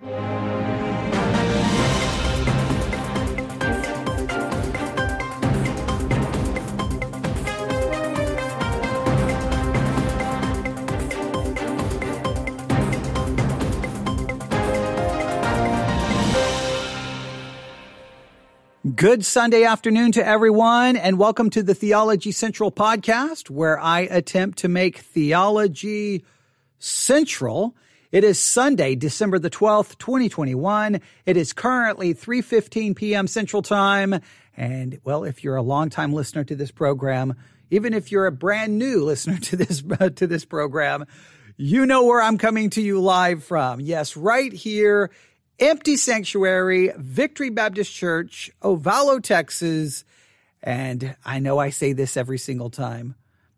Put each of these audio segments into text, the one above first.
Good Sunday afternoon to everyone, and welcome to the Theology Central podcast, where I attempt to make theology central. It is Sunday, December the 12th, 2021. It is currently 3:15 p.m. Central Time, and well, if you're a longtime listener to this program, even if you're a brand new listener to this to this program, you know where I'm coming to you live from. Yes, right here Empty Sanctuary, Victory Baptist Church, Ovalo, Texas. And I know I say this every single time.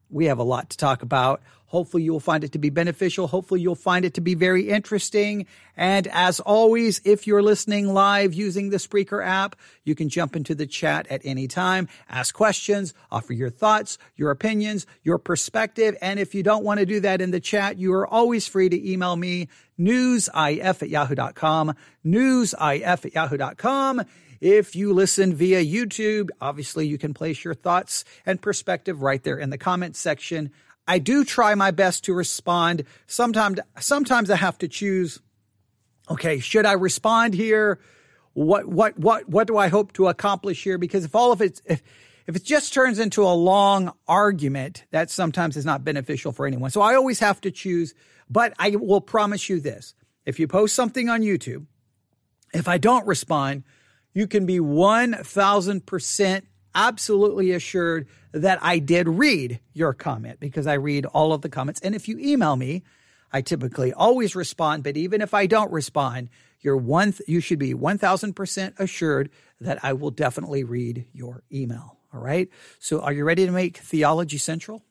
We have a lot to talk about. Hopefully, you'll find it to be beneficial. Hopefully, you'll find it to be very interesting. And as always, if you're listening live using the Spreaker app, you can jump into the chat at any time, ask questions, offer your thoughts, your opinions, your perspective. And if you don't want to do that in the chat, you are always free to email me, newsif at yahoo.com, newsif at yahoo.com. If you listen via YouTube, obviously you can place your thoughts and perspective right there in the comments section. I do try my best to respond. Sometimes, sometimes I have to choose. Okay, should I respond here? What, what, what, what do I hope to accomplish here? Because if all of it, if, if it just turns into a long argument, that sometimes is not beneficial for anyone. So I always have to choose. But I will promise you this: if you post something on YouTube, if I don't respond, you can be one thousand percent absolutely assured that I did read your comment because I read all of the comments. And if you email me, I typically always respond, but even if I don't respond, you're one, th- you should be 1000% assured that I will definitely read your email. All right. So are you ready to make theology central?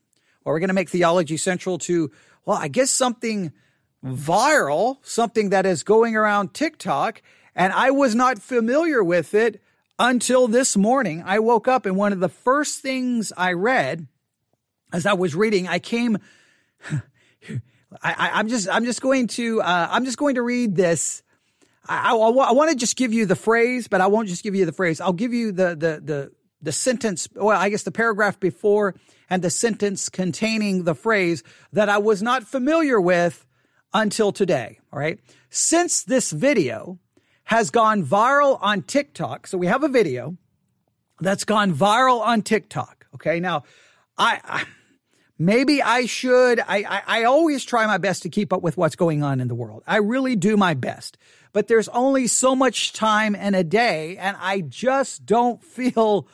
Or are we're going to make theology central to, well, I guess something viral, something that is going around TikTok. And I was not familiar with it until this morning. I woke up and one of the first things I read as I was reading, I came. I, am just I'm just going to uh, I'm just going to read this. I, I, I want to just give you the phrase, but I won't just give you the phrase. I'll give you the the the the sentence. Well, I guess the paragraph before and the sentence containing the phrase that I was not familiar with until today. All right. Since this video, has gone viral on TikTok. So we have a video that's gone viral on TikTok. Okay. Now, I, I maybe I should, I, I, I always try my best to keep up with what's going on in the world. I really do my best, but there's only so much time in a day and I just don't feel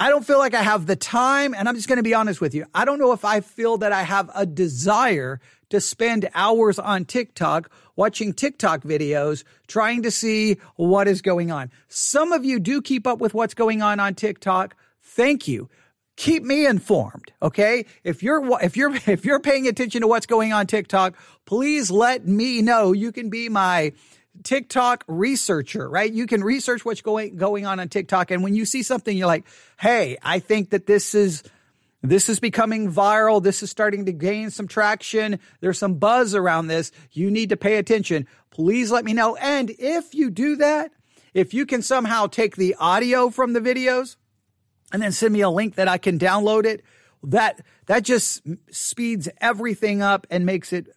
I don't feel like I have the time, and I'm just going to be honest with you. I don't know if I feel that I have a desire to spend hours on TikTok watching TikTok videos trying to see what is going on. Some of you do keep up with what's going on on TikTok. Thank you. Keep me informed, okay? If you're if you're if you're paying attention to what's going on TikTok, please let me know. You can be my TikTok researcher, right? You can research what's going going on on TikTok, and when you see something, you're like, "Hey, I think that this is." This is becoming viral. This is starting to gain some traction. There's some buzz around this. You need to pay attention. Please let me know. And if you do that, if you can somehow take the audio from the videos and then send me a link that I can download it, that that just speeds everything up and makes it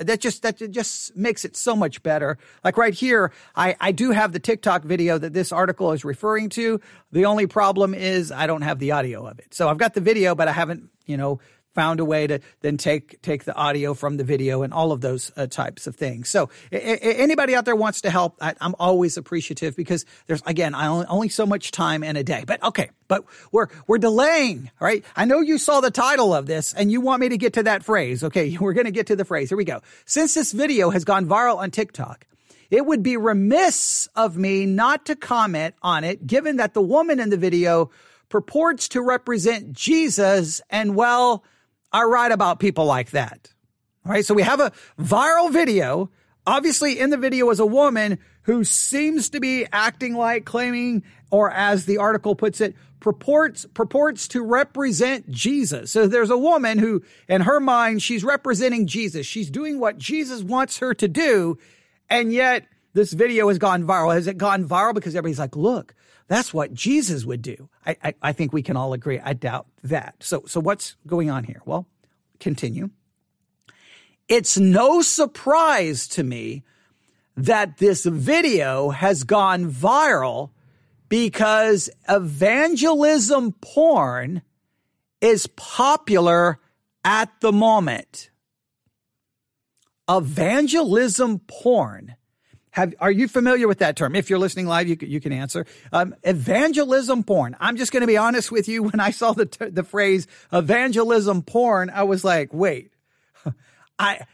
that just that just makes it so much better. Like right here, I I do have the TikTok video that this article is referring to. The only problem is I don't have the audio of it. So I've got the video, but I haven't you know found a way to then take take the audio from the video and all of those uh, types of things. So anybody out there wants to help, I, am always appreciative because there's again I only, only so much time in a day. But okay, but we're we're delaying, right? I know you saw the title of this and you want me to get to that phrase. Okay, we're going to get to the phrase. Here we go. Since this video has gone viral on TikTok. It would be remiss of me not to comment on it, given that the woman in the video purports to represent Jesus and, well, I write about people like that. All right. So we have a viral video. Obviously, in the video is a woman who seems to be acting like, claiming, or as the article puts it, purports purports to represent Jesus. So there's a woman who in her mind she's representing Jesus. She's doing what Jesus wants her to do and yet this video has gone viral. Has it gone viral because everybody's like, "Look, that's what Jesus would do." I, I, I think we can all agree. I doubt that. So so what's going on here? Well, continue. It's no surprise to me that this video has gone viral because evangelism porn is popular at the moment. Evangelism porn. Have, are you familiar with that term? If you're listening live, you, you can answer. Um, evangelism porn. I'm just going to be honest with you. When I saw the, the phrase evangelism porn, I was like, wait, I,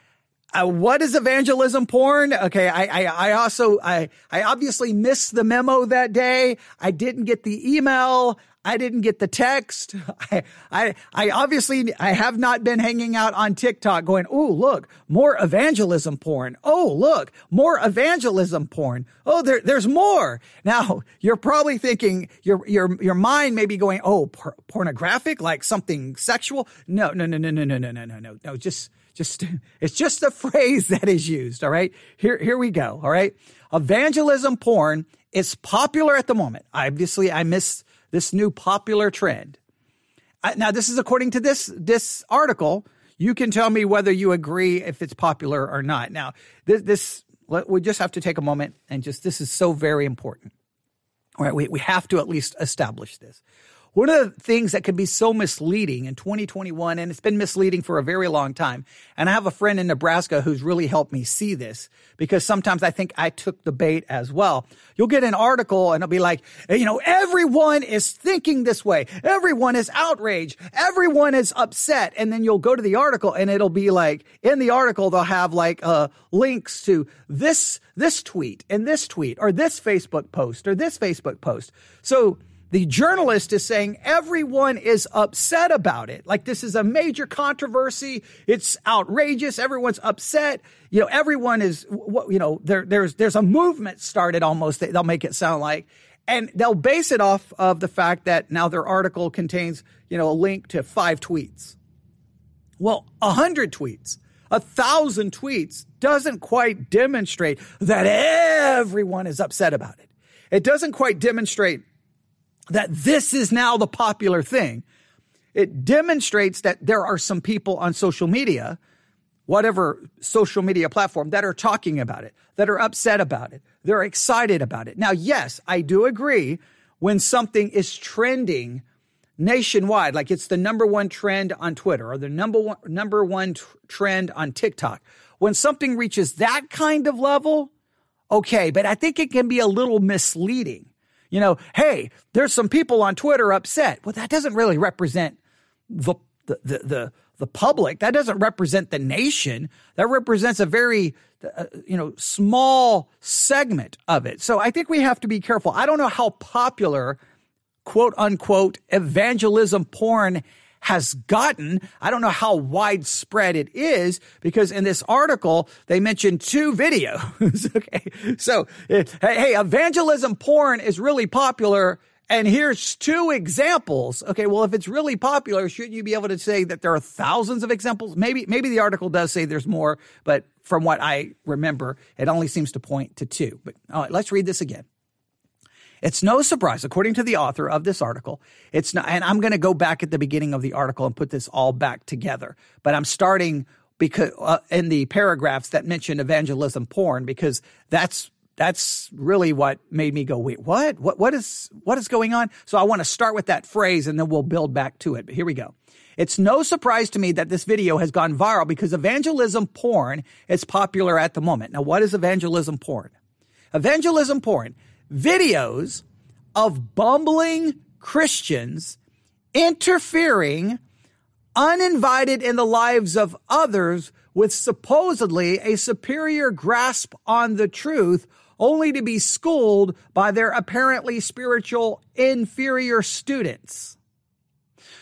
uh, what is evangelism porn? Okay, I, I, I also, I, I obviously missed the memo that day. I didn't get the email. I didn't get the text. I, I, I obviously, I have not been hanging out on TikTok going, oh, look, more evangelism porn. Oh, look, more evangelism porn. Oh, there, there's more. Now, you're probably thinking, your, your, your mind may be going, oh, por- pornographic, like something sexual. No, no, no, no, no, no, no, no, no, no, no, just, just, it's just a phrase that is used. All right. Here, here we go. All right. Evangelism porn is popular at the moment. Obviously, I miss this new popular trend. Now, this is according to this, this article. You can tell me whether you agree if it's popular or not. Now, this, this we just have to take a moment and just, this is so very important. All right. We, we have to at least establish this. One of the things that can be so misleading in 2021, and it's been misleading for a very long time. And I have a friend in Nebraska who's really helped me see this because sometimes I think I took the bait as well. You'll get an article and it'll be like, you know, everyone is thinking this way. Everyone is outraged. Everyone is upset. And then you'll go to the article and it'll be like, in the article, they'll have like, uh, links to this, this tweet and this tweet or this Facebook post or this Facebook post. So, the journalist is saying everyone is upset about it. Like this is a major controversy. It's outrageous. Everyone's upset. You know, everyone is, what you know, there, there's, there's a movement started almost. They'll make it sound like, and they'll base it off of the fact that now their article contains, you know, a link to five tweets. Well, a hundred tweets, a thousand tweets doesn't quite demonstrate that everyone is upset about it. It doesn't quite demonstrate that this is now the popular thing. It demonstrates that there are some people on social media, whatever social media platform, that are talking about it, that are upset about it, they're excited about it. Now, yes, I do agree when something is trending nationwide, like it's the number one trend on Twitter or the number one, number one trend on TikTok. When something reaches that kind of level, okay, but I think it can be a little misleading you know, hey, there's some people on Twitter upset. Well, that doesn't really represent the, the, the, the, the public. That doesn't represent the nation. That represents a very, uh, you know, small segment of it. So I think we have to be careful. I don't know how popular, quote unquote, evangelism porn has gotten. I don't know how widespread it is because in this article, they mentioned two videos. okay. So, eh, hey, evangelism porn is really popular. And here's two examples. Okay. Well, if it's really popular, shouldn't you be able to say that there are thousands of examples? Maybe, maybe the article does say there's more, but from what I remember, it only seems to point to two. But all right, let's read this again. It's no surprise, according to the author of this article, it's not, and I'm going to go back at the beginning of the article and put this all back together, but I'm starting because uh, in the paragraphs that mention evangelism porn because that's that's really what made me go wait what? What what is what is going on? So i want to start with that phrase and then we'll build back to it but here we go. It's no surprise to me that this video has gone viral because evangelism porn is popular at the moment. Now what is evangelism porn? Evangelism porn videos of bumbling Christians interfering uninvited in the lives of others with supposedly a superior grasp on the truth only to be schooled by their apparently spiritual inferior students.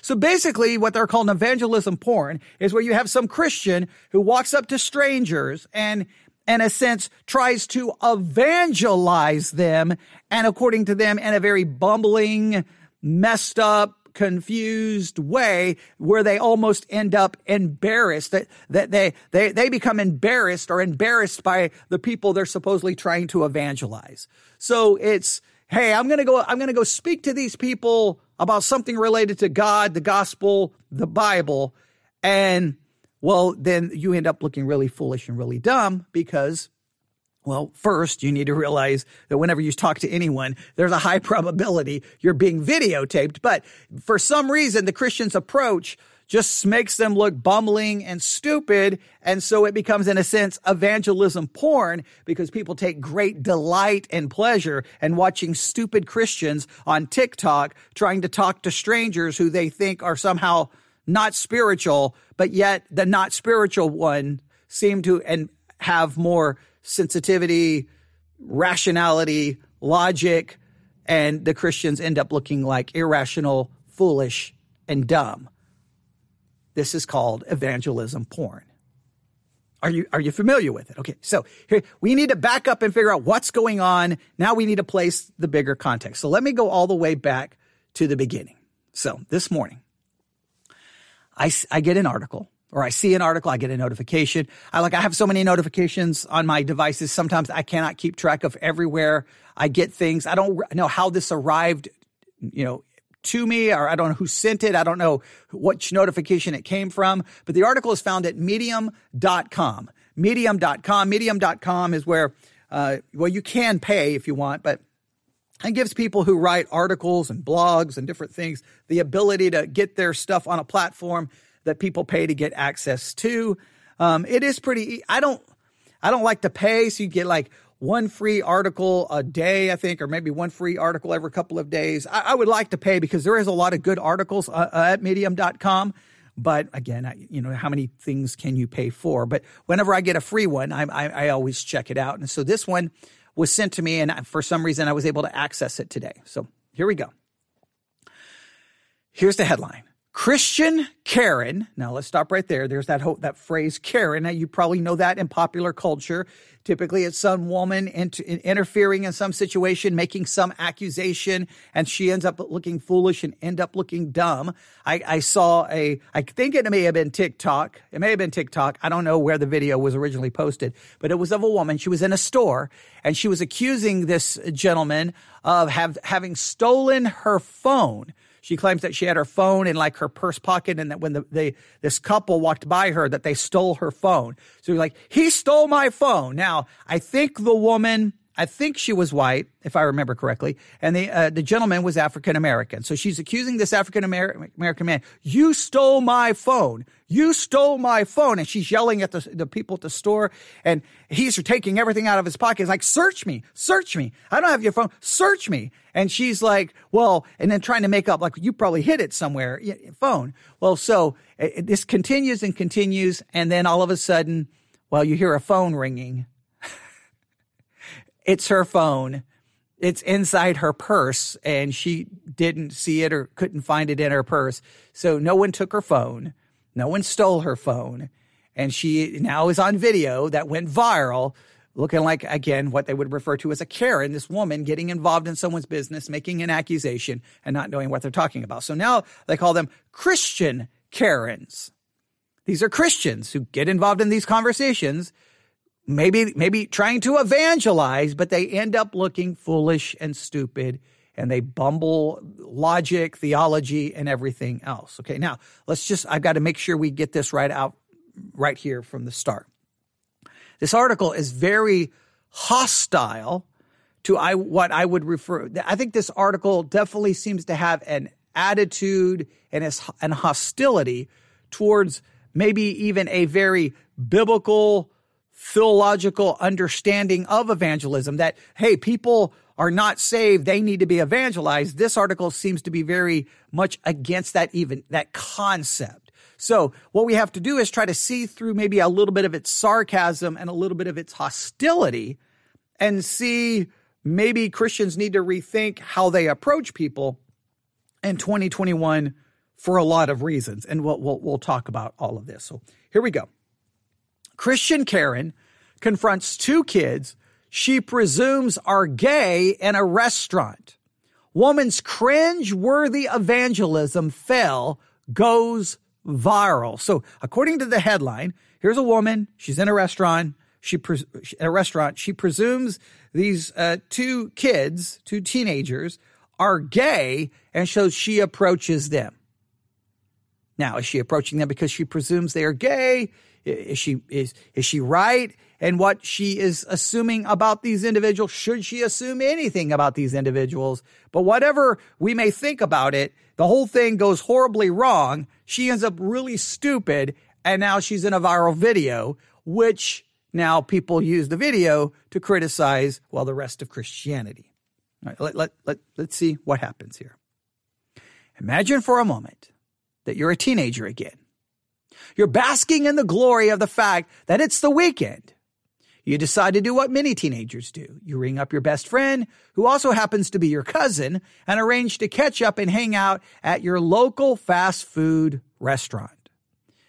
So basically, what they're called evangelism porn is where you have some Christian who walks up to strangers and in a sense, tries to evangelize them, and according to them, in a very bumbling, messed up, confused way where they almost end up embarrassed that, that they, they, they become embarrassed or embarrassed by the people they're supposedly trying to evangelize. So it's, Hey, I'm going to go, I'm going to go speak to these people about something related to God, the gospel, the Bible. And well, then you end up looking really foolish and really dumb because well, first, you need to realize that whenever you talk to anyone, there's a high probability you're being videotaped. But for some reason, the Christian's approach just makes them look bumbling and stupid. And so it becomes, in a sense, evangelism porn because people take great delight and pleasure in watching stupid Christians on TikTok trying to talk to strangers who they think are somehow not spiritual, but yet the not spiritual one seem to and have more sensitivity, rationality, logic, and the Christians end up looking like irrational, foolish, and dumb. This is called evangelism porn. Are you, are you familiar with it? Okay. So here, we need to back up and figure out what's going on. Now we need to place the bigger context. So let me go all the way back to the beginning. So this morning, I, I get an article or I see an article, I get a notification. I like, I have so many notifications on my devices. Sometimes I cannot keep track of everywhere I get things. I don't know how this arrived, you know, to me, or I don't know who sent it. I don't know which notification it came from, but the article is found at medium.com. Medium.com. Medium.com is where, uh, well, you can pay if you want, but it gives people who write articles and blogs and different things the ability to get their stuff on a platform that people pay to get access to. Um, it is pretty. I don't. I don't like to pay, so you get like one free article a day, I think, or maybe one free article every couple of days. I, I would like to pay because there is a lot of good articles uh, uh at Medium.com. But again, I, you know, how many things can you pay for? But whenever I get a free one, I, I, I always check it out. And so this one was sent to me, and for some reason, I was able to access it today. So here we go. Here's the headline Christian Karen. Now let's stop right there. There's that that phrase Karen. Now you probably know that in popular culture. Typically, it's some woman inter- interfering in some situation, making some accusation, and she ends up looking foolish and end up looking dumb. I, I saw a. I think it may have been TikTok. It may have been TikTok. I don't know where the video was originally posted, but it was of a woman. She was in a store and she was accusing this gentleman of have, having stolen her phone. She claims that she had her phone in like her purse pocket and that when the, this couple walked by her that they stole her phone. So like, he stole my phone. Now, I think the woman I think she was white, if I remember correctly, and the uh, the gentleman was African American. So she's accusing this African American man, "You stole my phone. You stole my phone!" And she's yelling at the the people at the store, and he's taking everything out of his pocket. He's like, "Search me, search me. I don't have your phone. Search me." And she's like, "Well," and then trying to make up like you probably hid it somewhere, phone. Well, so it, this continues and continues, and then all of a sudden, well, you hear a phone ringing it's her phone. It's inside her purse and she didn't see it or couldn't find it in her purse. So no one took her phone. No one stole her phone. And she now is on video that went viral looking like again what they would refer to as a Karen, this woman getting involved in someone's business, making an accusation and not knowing what they're talking about. So now they call them Christian Karens. These are Christians who get involved in these conversations maybe maybe trying to evangelize, but they end up looking foolish and stupid and they bumble logic, theology, and everything else. Okay, now let's just, I've got to make sure we get this right out right here from the start. This article is very hostile to I, what I would refer, I think this article definitely seems to have an attitude and an hostility towards maybe even a very biblical theological understanding of evangelism that, hey, people are not saved. They need to be evangelized. This article seems to be very much against that even, that concept. So what we have to do is try to see through maybe a little bit of its sarcasm and a little bit of its hostility and see maybe Christians need to rethink how they approach people in 2021 for a lot of reasons. And we'll, we'll, we'll talk about all of this. So here we go. Christian Karen confronts two kids she presumes are gay in a restaurant. Woman's cringe-worthy evangelism fell goes viral. So according to the headline, here's a woman. She's in a restaurant. She, pres- a restaurant. She presumes these uh, two kids, two teenagers, are gay and so she approaches them. Now, is she approaching them because she presumes they are gay? Is she is is she right and what she is assuming about these individuals? Should she assume anything about these individuals? But whatever we may think about it, the whole thing goes horribly wrong. She ends up really stupid, and now she's in a viral video, which now people use the video to criticize well the rest of Christianity. All right, let, let, let, let's see what happens here. Imagine for a moment that you're a teenager again. You're basking in the glory of the fact that it's the weekend. You decide to do what many teenagers do. You ring up your best friend, who also happens to be your cousin, and arrange to catch up and hang out at your local fast food restaurant.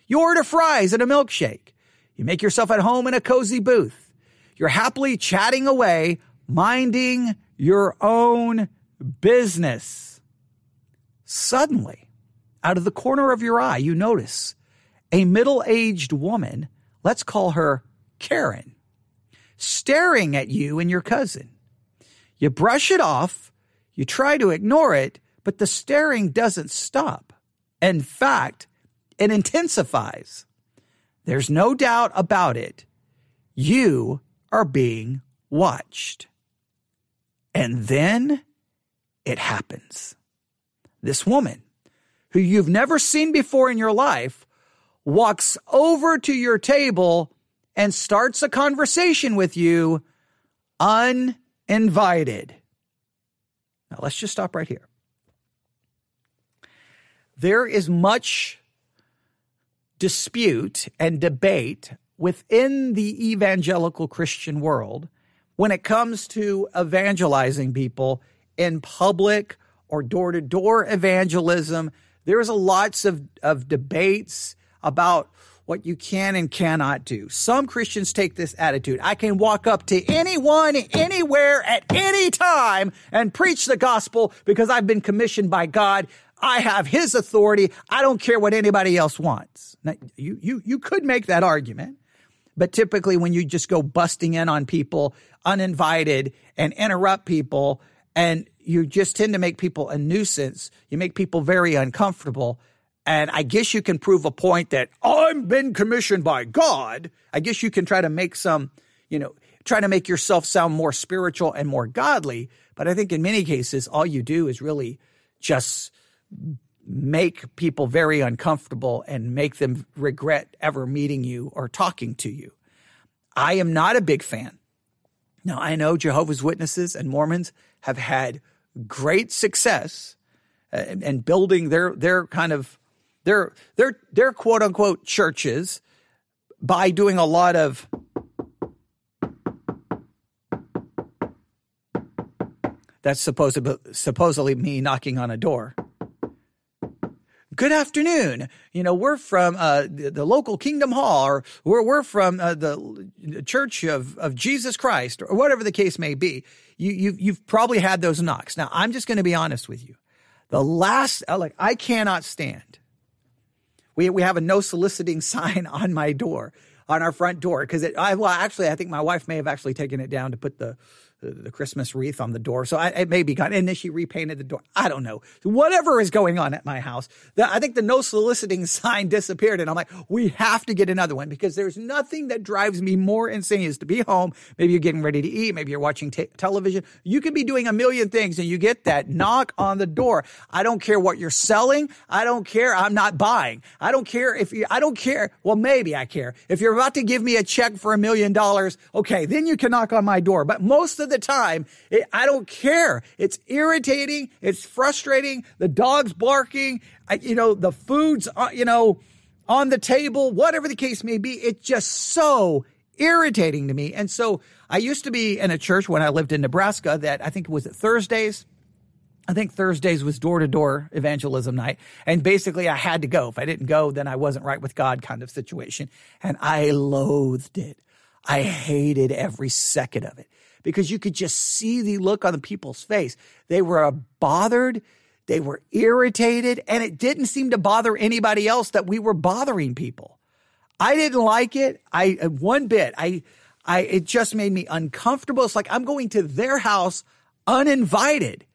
You order fries and a milkshake. You make yourself at home in a cozy booth. You're happily chatting away, minding your own business. Suddenly, out of the corner of your eye, you notice a middle aged woman, let's call her Karen, staring at you and your cousin. You brush it off, you try to ignore it, but the staring doesn't stop. In fact, it intensifies. There's no doubt about it. You are being watched. And then it happens. This woman, who you've never seen before in your life, walks over to your table and starts a conversation with you uninvited. Now, let's just stop right here. There is much dispute and debate within the evangelical Christian world when it comes to evangelizing people in public or door to door evangelism. There's lots of, of debates about what you can and cannot do. Some Christians take this attitude. I can walk up to anyone, anywhere, at any time and preach the gospel because I've been commissioned by God. I have his authority. I don't care what anybody else wants. Now, you, you, you could make that argument. But typically, when you just go busting in on people uninvited and interrupt people, and you just tend to make people a nuisance, you make people very uncomfortable. And I guess you can prove a point that I'm been commissioned by God. I guess you can try to make some, you know, try to make yourself sound more spiritual and more godly. But I think in many cases, all you do is really just make people very uncomfortable and make them regret ever meeting you or talking to you. I am not a big fan. Now, I know Jehovah's Witnesses and Mormons have had great success and uh, building their their kind of their their their quote unquote churches by doing a lot of that's supposed supposedly me knocking on a door good afternoon. You know, we're from uh, the, the, local Kingdom Hall, or we're, we're from uh, the Church of, of Jesus Christ, or whatever the case may be. You, you've, you've probably had those knocks. Now, I'm just going to be honest with you. The last, uh, like, I cannot stand. We, we have a no soliciting sign on my door, on our front door, because it, I, well, actually, I think my wife may have actually taken it down to put the, the, Christmas wreath on the door. So I, it may be gone. And then she repainted the door. I don't know. Whatever is going on at my house, the, I think the no soliciting sign disappeared. And I'm like, we have to get another one because there's nothing that drives me more insane is to be home. Maybe you're getting ready to eat. Maybe you're watching t- television. You could be doing a million things and you get that knock on the door. I don't care what you're selling. I don't care. I'm not buying. I don't care if you, I don't care. Well, maybe I care. If you're about to give me a check for a million dollars, okay, then you can knock on my door. But most of the the time. It, I don't care. It's irritating. It's frustrating. The dog's barking. I, you know, the food's, uh, you know, on the table, whatever the case may be. It's just so irritating to me. And so I used to be in a church when I lived in Nebraska that I think it was at Thursdays. I think Thursdays was door to door evangelism night. And basically I had to go. If I didn't go, then I wasn't right with God kind of situation. And I loathed it. I hated every second of it because you could just see the look on the people's face. They were uh, bothered, they were irritated, and it didn't seem to bother anybody else that we were bothering people. I didn't like it. I uh, one bit. I I it just made me uncomfortable. It's like I'm going to their house uninvited.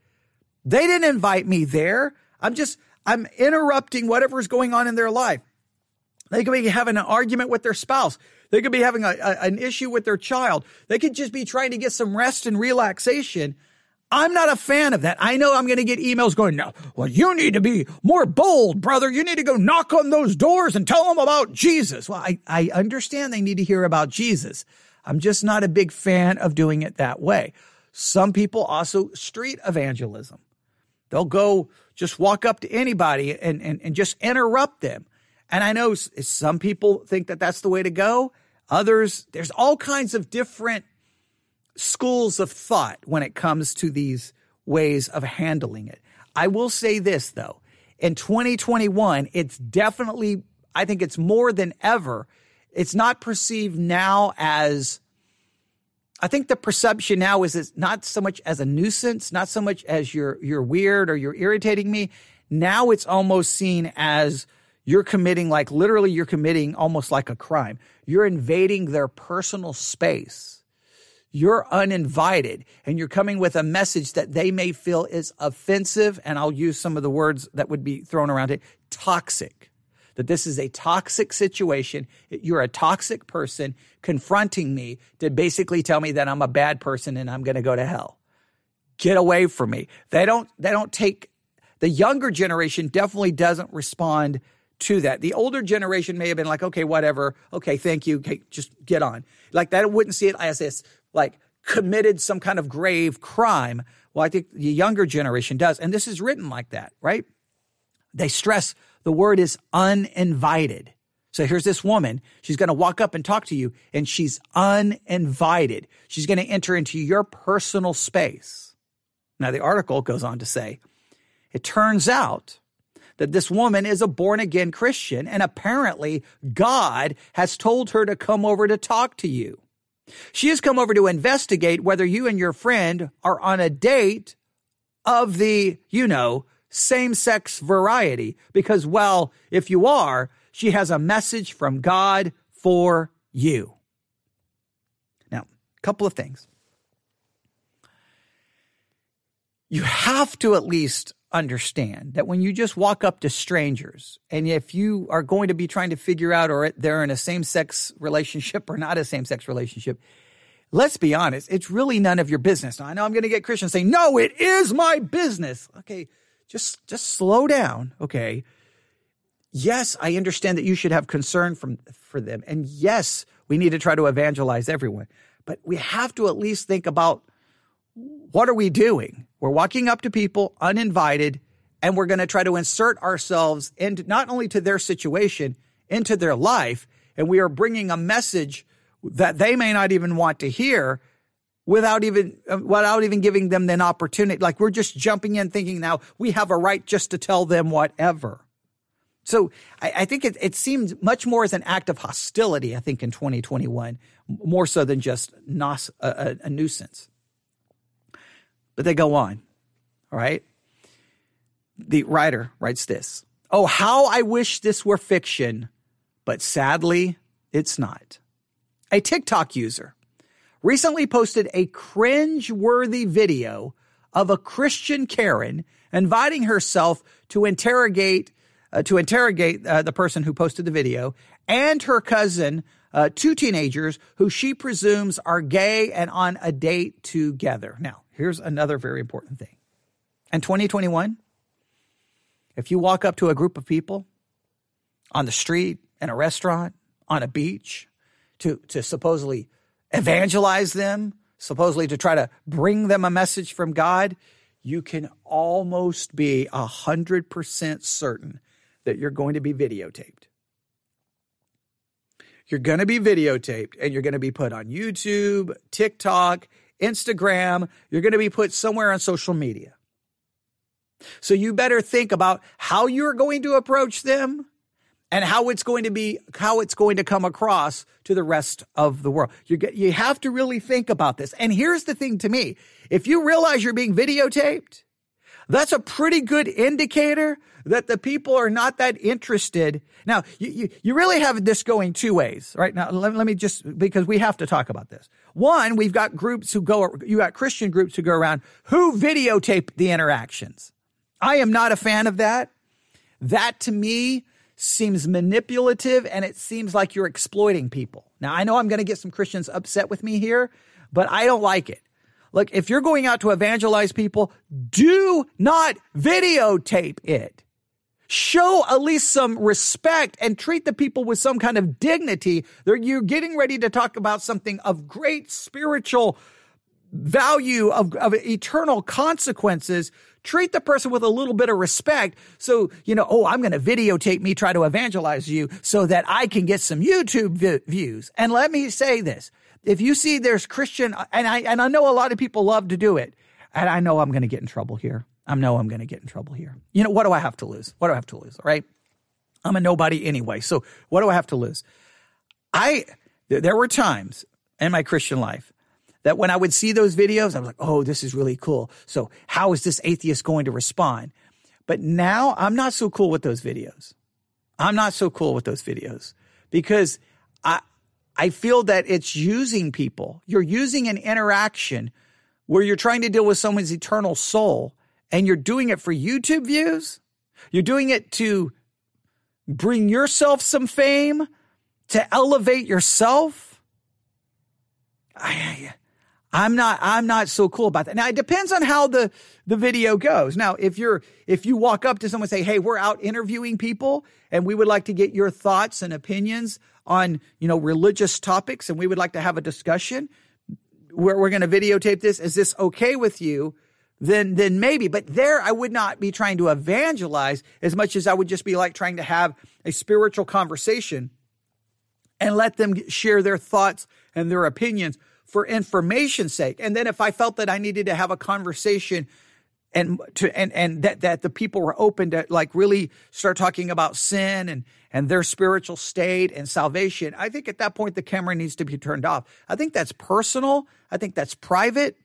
They didn't invite me there. I'm just I'm interrupting whatever's going on in their life. They could be having an argument with their spouse. They could be having a, a, an issue with their child. They could just be trying to get some rest and relaxation. I'm not a fan of that. I know I'm going to get emails going, no, well, you need to be more bold, brother. You need to go knock on those doors and tell them about Jesus. Well, I, I understand they need to hear about Jesus. I'm just not a big fan of doing it that way. Some people also street evangelism. They'll go just walk up to anybody and, and, and just interrupt them. And I know some people think that that's the way to go. Others, there's all kinds of different schools of thought when it comes to these ways of handling it. I will say this though. In 2021, it's definitely, I think it's more than ever. It's not perceived now as, I think the perception now is it's not so much as a nuisance, not so much as you're, you're weird or you're irritating me. Now it's almost seen as, you're committing like literally you're committing almost like a crime. You're invading their personal space. You're uninvited and you're coming with a message that they may feel is offensive. And I'll use some of the words that would be thrown around it toxic. That this is a toxic situation. You're a toxic person confronting me to basically tell me that I'm a bad person and I'm going to go to hell. Get away from me. They don't, they don't take, the younger generation definitely doesn't respond to that. The older generation may have been like, okay, whatever. Okay, thank you. Okay, just get on. Like that wouldn't see it as this, like committed some kind of grave crime. Well, I think the younger generation does. And this is written like that, right? They stress the word is uninvited. So here's this woman. She's going to walk up and talk to you and she's uninvited. She's going to enter into your personal space. Now, the article goes on to say, it turns out that this woman is a born again Christian and apparently God has told her to come over to talk to you. She has come over to investigate whether you and your friend are on a date of the, you know, same sex variety. Because, well, if you are, she has a message from God for you. Now, a couple of things. You have to at least understand that when you just walk up to strangers and if you are going to be trying to figure out or they're in a same sex relationship or not a same sex relationship, let's be honest, it's really none of your business. Now, I know I'm going to get Christians saying, no, it is my business. Okay. Just, just slow down. Okay. Yes, I understand that you should have concern from, for them. And yes, we need to try to evangelize everyone, but we have to at least think about what are we doing? We're walking up to people uninvited and we're going to try to insert ourselves into not only to their situation, into their life. And we are bringing a message that they may not even want to hear without even, without even giving them an opportunity. Like we're just jumping in thinking now we have a right just to tell them whatever. So I, I think it, it seemed much more as an act of hostility, I think, in 2021, more so than just nos, a, a, a nuisance. But they go on. All right. The writer writes this Oh, how I wish this were fiction, but sadly, it's not. A TikTok user recently posted a cringe worthy video of a Christian Karen inviting herself to interrogate uh, to interrogate uh, the person who posted the video and her cousin, uh, two teenagers who she presumes are gay and on a date together. Now, Here's another very important thing. In 2021, if you walk up to a group of people on the street, in a restaurant, on a beach, to, to supposedly evangelize them, supposedly to try to bring them a message from God, you can almost be 100% certain that you're going to be videotaped. You're going to be videotaped and you're going to be put on YouTube, TikTok, Instagram, you're going to be put somewhere on social media. So you better think about how you're going to approach them and how it's going to be, how it's going to come across to the rest of the world. You get, you have to really think about this. And here's the thing to me. If you realize you're being videotaped, that's a pretty good indicator that the people are not that interested. Now, you, you, you really have this going two ways, right? Now, let, let me just, because we have to talk about this. One, we've got groups who go, you got Christian groups who go around who videotape the interactions. I am not a fan of that. That to me seems manipulative and it seems like you're exploiting people. Now, I know I'm going to get some Christians upset with me here, but I don't like it. Look, if you're going out to evangelize people, do not videotape it. Show at least some respect and treat the people with some kind of dignity. You're getting ready to talk about something of great spiritual value of, of eternal consequences treat the person with a little bit of respect. So, you know, oh, I'm going to videotape me try to evangelize you so that I can get some YouTube vi- views. And let me say this. If you see there's Christian, and I, and I know a lot of people love to do it, and I know I'm going to get in trouble here. I know I'm going to get in trouble here. You know, what do I have to lose? What do I have to lose? All right. I'm a nobody anyway. So what do I have to lose? I, there were times in my Christian life that when I would see those videos, I was like, oh, this is really cool. So how is this atheist going to respond? But now I'm not so cool with those videos. I'm not so cool with those videos because I, I feel that it's using people. You're using an interaction where you're trying to deal with someone's eternal soul and you're doing it for YouTube views. You're doing it to bring yourself some fame, to elevate yourself. I, I'm not I'm not so cool about that. Now it depends on how the the video goes. Now if you're if you walk up to someone and say, "Hey, we're out interviewing people and we would like to get your thoughts and opinions on, you know, religious topics and we would like to have a discussion. We're we're going to videotape this. Is this okay with you?" Then then maybe, but there I would not be trying to evangelize as much as I would just be like trying to have a spiritual conversation and let them share their thoughts and their opinions for information's sake. And then if I felt that I needed to have a conversation and to and and that that the people were open to like really start talking about sin and and their spiritual state and salvation, I think at that point the camera needs to be turned off. I think that's personal. I think that's private.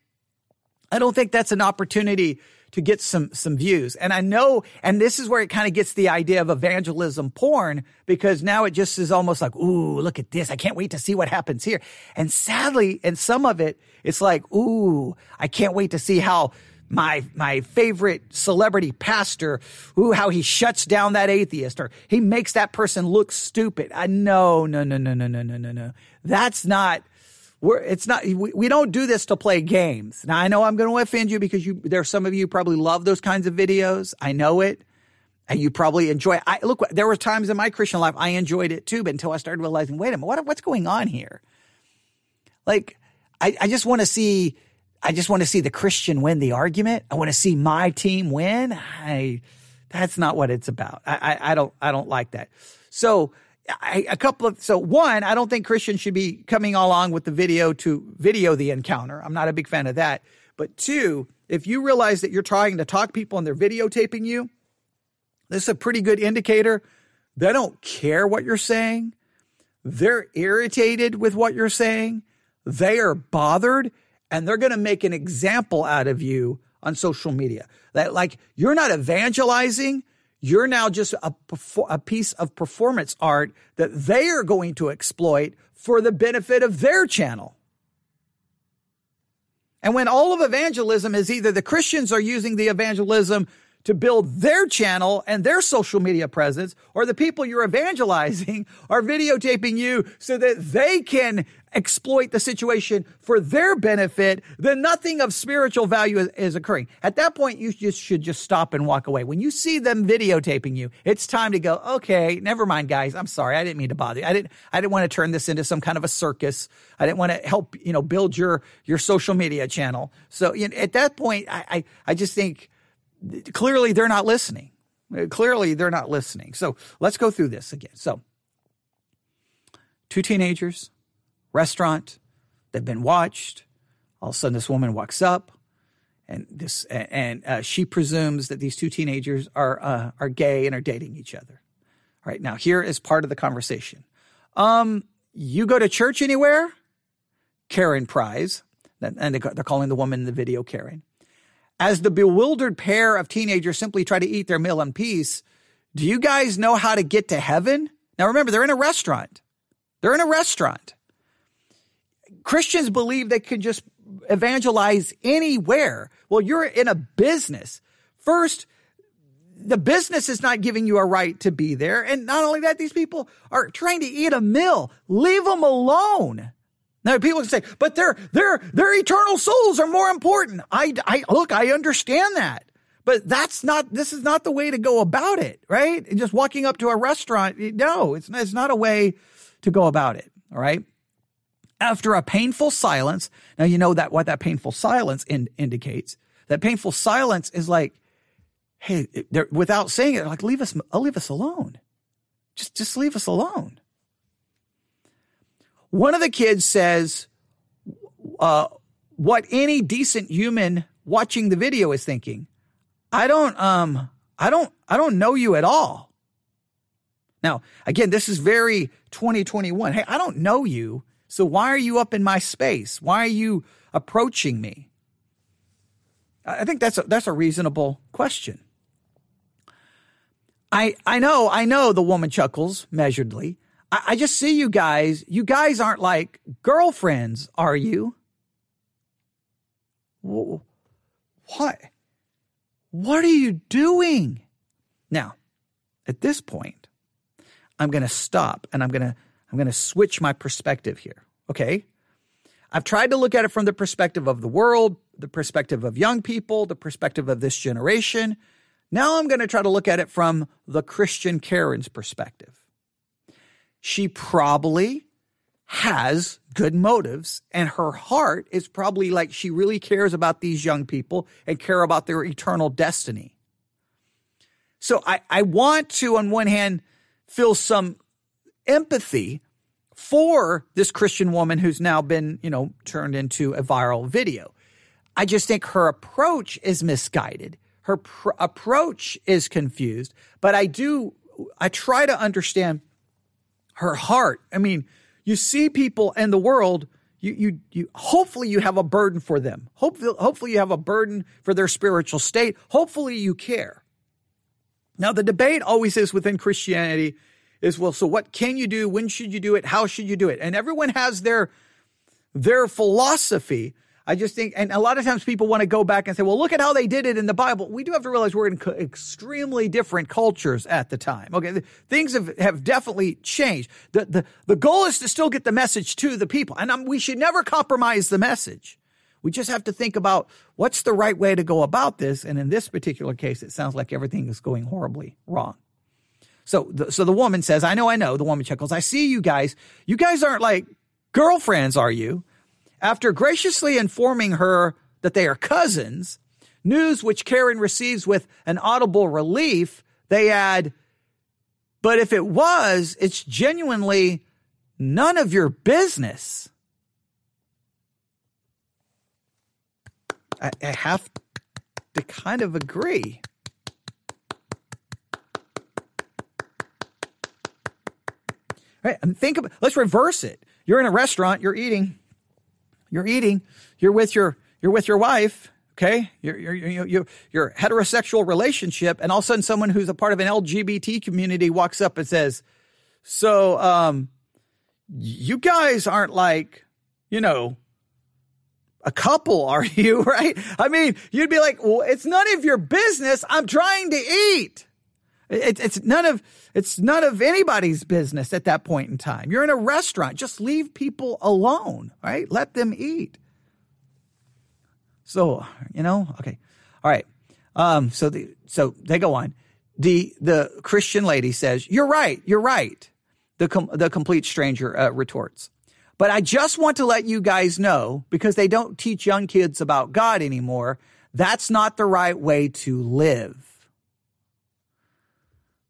I don't think that's an opportunity to get some some views. And I know, and this is where it kind of gets the idea of evangelism porn because now it just is almost like, ooh, look at this. I can't wait to see what happens here. And sadly, in some of it, it's like, ooh, I can't wait to see how my my favorite celebrity pastor, ooh, how he shuts down that atheist or he makes that person look stupid. I no, no, no, no, no, no, no, no, no. That's not we're, it's not, we, we don't do this to play games. Now I know I'm going to offend you because you, there are some of you probably love those kinds of videos. I know it. And you probably enjoy. I look. There were times in my Christian life I enjoyed it too, but until I started realizing, wait a minute, what, what's going on here? Like, I, I just want to see. I just want to see the Christian win the argument. I want to see my team win. I. That's not what it's about. I, I, I don't. I don't like that. So I, a couple of so one, I don't think Christians should be coming along with the video to video the encounter. I'm not a big fan of that. But two, if you realize that you're trying to talk people and they're videotaping you, this is a pretty good indicator. They don't care what you're saying. They're irritated with what you're saying. They are bothered and they're going to make an example out of you on social media. That like you're not evangelizing, you're now just a, a piece of performance art that they are going to exploit for the benefit of their channel. And when all of evangelism is either the Christians are using the evangelism to build their channel and their social media presence, or the people you're evangelizing are videotaping you so that they can exploit the situation for their benefit, then nothing of spiritual value is, is, occurring. At that point, you just should just stop and walk away. When you see them videotaping you, it's time to go, okay, never mind, guys. I'm sorry. I didn't mean to bother you. I didn't, I didn't want to turn this into some kind of a circus. I didn't want to help, you know, build your, your social media channel. So you know, at that point, I, I, I just think, clearly they're not listening. Clearly they're not listening. So let's go through this again. So, two teenagers, restaurant, they've been watched. All of a sudden, this woman walks up, and this and uh, she presumes that these two teenagers are uh, are gay and are dating each other. All right, now here is part of the conversation. Um, you go to church anywhere? Karen pries, and they're calling the woman in the video Karen. As the bewildered pair of teenagers simply try to eat their meal in peace, do you guys know how to get to heaven? Now remember, they're in a restaurant. They're in a restaurant. Christians believe they can just evangelize anywhere. Well, you're in a business. First, the business is not giving you a right to be there. And not only that, these people are trying to eat a meal. Leave them alone. Now people can say, but their their their eternal souls are more important. I, I look, I understand that. But that's not this is not the way to go about it, right? Just walking up to a restaurant, no, it's it's not a way to go about it, all right? After a painful silence, now you know that what that painful silence in, indicates. That painful silence is like, hey, without saying it, like leave us, leave us alone. Just just leave us alone. One of the kids says, uh, what any decent human watching the video is thinking. I don't, um, I don't, I don't know you at all. Now, again, this is very 2021. Hey, I don't know you. So why are you up in my space? Why are you approaching me? I think that's a, that's a reasonable question. I, I know, I know the woman chuckles measuredly. I, I just see you guys. You guys aren't like girlfriends, are you? What? What are you doing? Now, at this point, I'm going to stop and I'm going to I'm going to switch my perspective here. Okay? I've tried to look at it from the perspective of the world, the perspective of young people, the perspective of this generation. Now I'm going to try to look at it from the Christian Karen's perspective she probably has good motives and her heart is probably like she really cares about these young people and care about their eternal destiny. So I, I want to, on one hand, feel some empathy for this Christian woman who's now been, you know, turned into a viral video. I just think her approach is misguided. Her pr- approach is confused, but I do, I try to understand her heart. I mean, you see people in the world, you, you, you, hopefully you have a burden for them. Hopefully, hopefully you have a burden for their spiritual state. Hopefully you care. Now, the debate always is within Christianity is, well, so what can you do? When should you do it? How should you do it? And everyone has their, their philosophy I just think, and a lot of times people want to go back and say, well, look at how they did it in the Bible. We do have to realize we're in extremely different cultures at the time. Okay. Things have, have definitely changed. The, the, the goal is to still get the message to the people. And we should never compromise the message. We just have to think about what's the right way to go about this. And in this particular case, it sounds like everything is going horribly wrong. So, the, so the woman says, I know, I know. The woman chuckles. I see you guys. You guys aren't like girlfriends, are you? After graciously informing her that they are cousins, news which Karen receives with an audible relief, they add, but if it was, it's genuinely none of your business. I, I have to kind of agree. Right, and think of let's reverse it. You're in a restaurant, you're eating, you're eating, you're with your you're with your wife, okay? You're you're you're, you're heterosexual relationship, and all of a sudden, someone who's a part of an LGBT community walks up and says, "So, um, you guys aren't like, you know." A couple, are you right? I mean, you'd be like, well, it's none of your business. I'm trying to eat. It, it's none of it's none of anybody's business at that point in time. You're in a restaurant. Just leave people alone, right? Let them eat. So you know, okay, all right. Um, so the so they go on. The the Christian lady says, "You're right. You're right." The com- the complete stranger uh, retorts. But I just want to let you guys know because they don't teach young kids about God anymore. That's not the right way to live.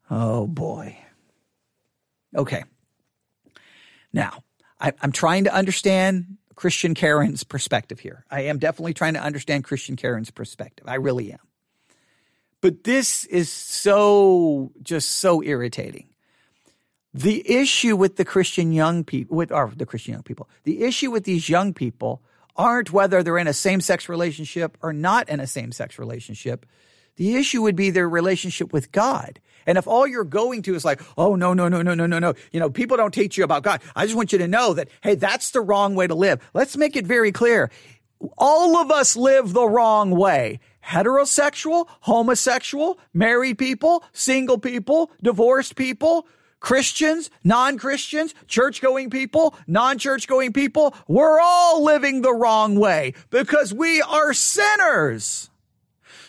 Oh boy. Okay. Now, I, am trying to understand Christian Karen's perspective here. I am definitely trying to understand Christian Karen's perspective. I really am. But this is so, just so irritating. the issue with the Christian young people, with or the Christian young people, the issue with these young people aren't whether they're in a same-sex relationship or not in a same-sex relationship. The issue would be their relationship with God. And if all you're going to is like, oh, no, no, no, no, no, no, no, you know, people don't teach you about God. I just want you to know that, hey, that's the wrong way to live. Let's make it very clear. All of us live the wrong way. Heterosexual, homosexual, married people, single people, divorced people, Christians, non-Christians, church-going people, non-church-going people, we're all living the wrong way because we are sinners.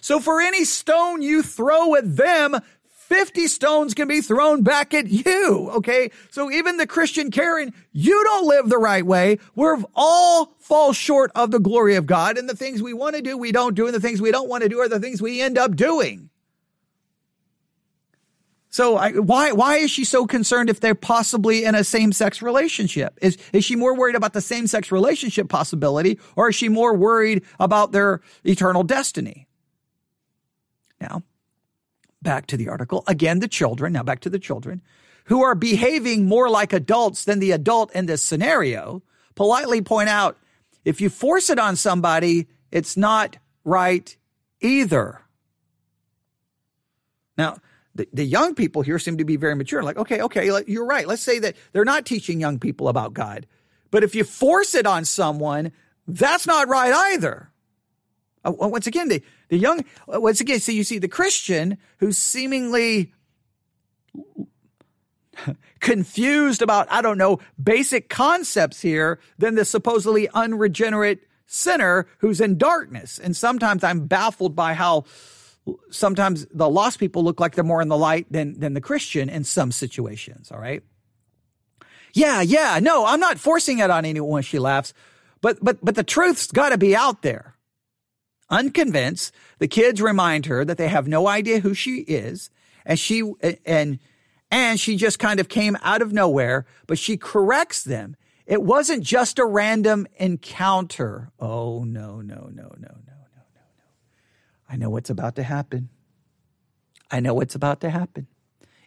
So for any stone you throw at them, 50 stones can be thrown back at you. Okay. So even the Christian Karen, you don't live the right way. We're all fall short of the glory of God and the things we want to do, we don't do. And the things we don't want to do are the things we end up doing. So I, why why is she so concerned if they're possibly in a same sex relationship? Is is she more worried about the same sex relationship possibility, or is she more worried about their eternal destiny? Now, back to the article again. The children now back to the children who are behaving more like adults than the adult in this scenario. Politely point out if you force it on somebody, it's not right either. Now the, the young people here seem to be very mature. Like, okay, okay, you're right. Let's say that they're not teaching young people about God. But if you force it on someone, that's not right either. Uh, once again, the, the young, uh, once again, so you see the Christian who's seemingly confused about, I don't know, basic concepts here than the supposedly unregenerate sinner who's in darkness. And sometimes I'm baffled by how sometimes the lost people look like they're more in the light than, than the Christian in some situations. All right. Yeah. Yeah. No, I'm not forcing it on anyone. She laughs, but, but, but the truth's got to be out there. Unconvinced, the kids remind her that they have no idea who she is. And she, and, and she just kind of came out of nowhere, but she corrects them. It wasn't just a random encounter. Oh, no, no, no, no, no. No, no, no. I know what's about to happen. I know what's about to happen.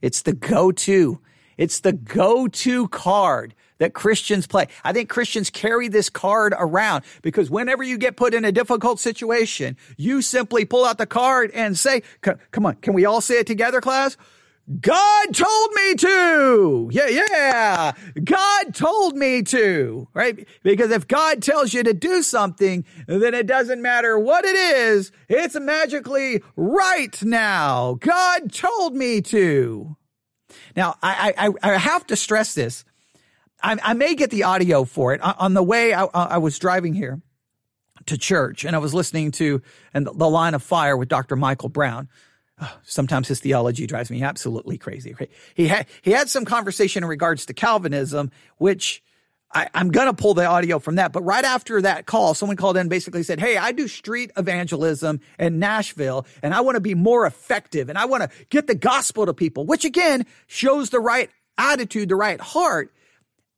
It's the go to. It's the go to card that Christians play. I think Christians carry this card around because whenever you get put in a difficult situation, you simply pull out the card and say, come on, can we all say it together, class? God told me to. Yeah, yeah. God told me to, right? Because if God tells you to do something, then it doesn't matter what it is. It's magically right now. God told me to. Now, I, I, I have to stress this. I, I may get the audio for it on the way I, I was driving here to church and I was listening to and the line of fire with Dr. Michael Brown sometimes his theology drives me absolutely crazy. He had he had some conversation in regards to Calvinism, which I, am gonna pull the audio from that. But right after that call, someone called in and basically said, Hey, I do street evangelism in Nashville and I want to be more effective and I want to get the gospel to people, which again shows the right attitude, the right heart.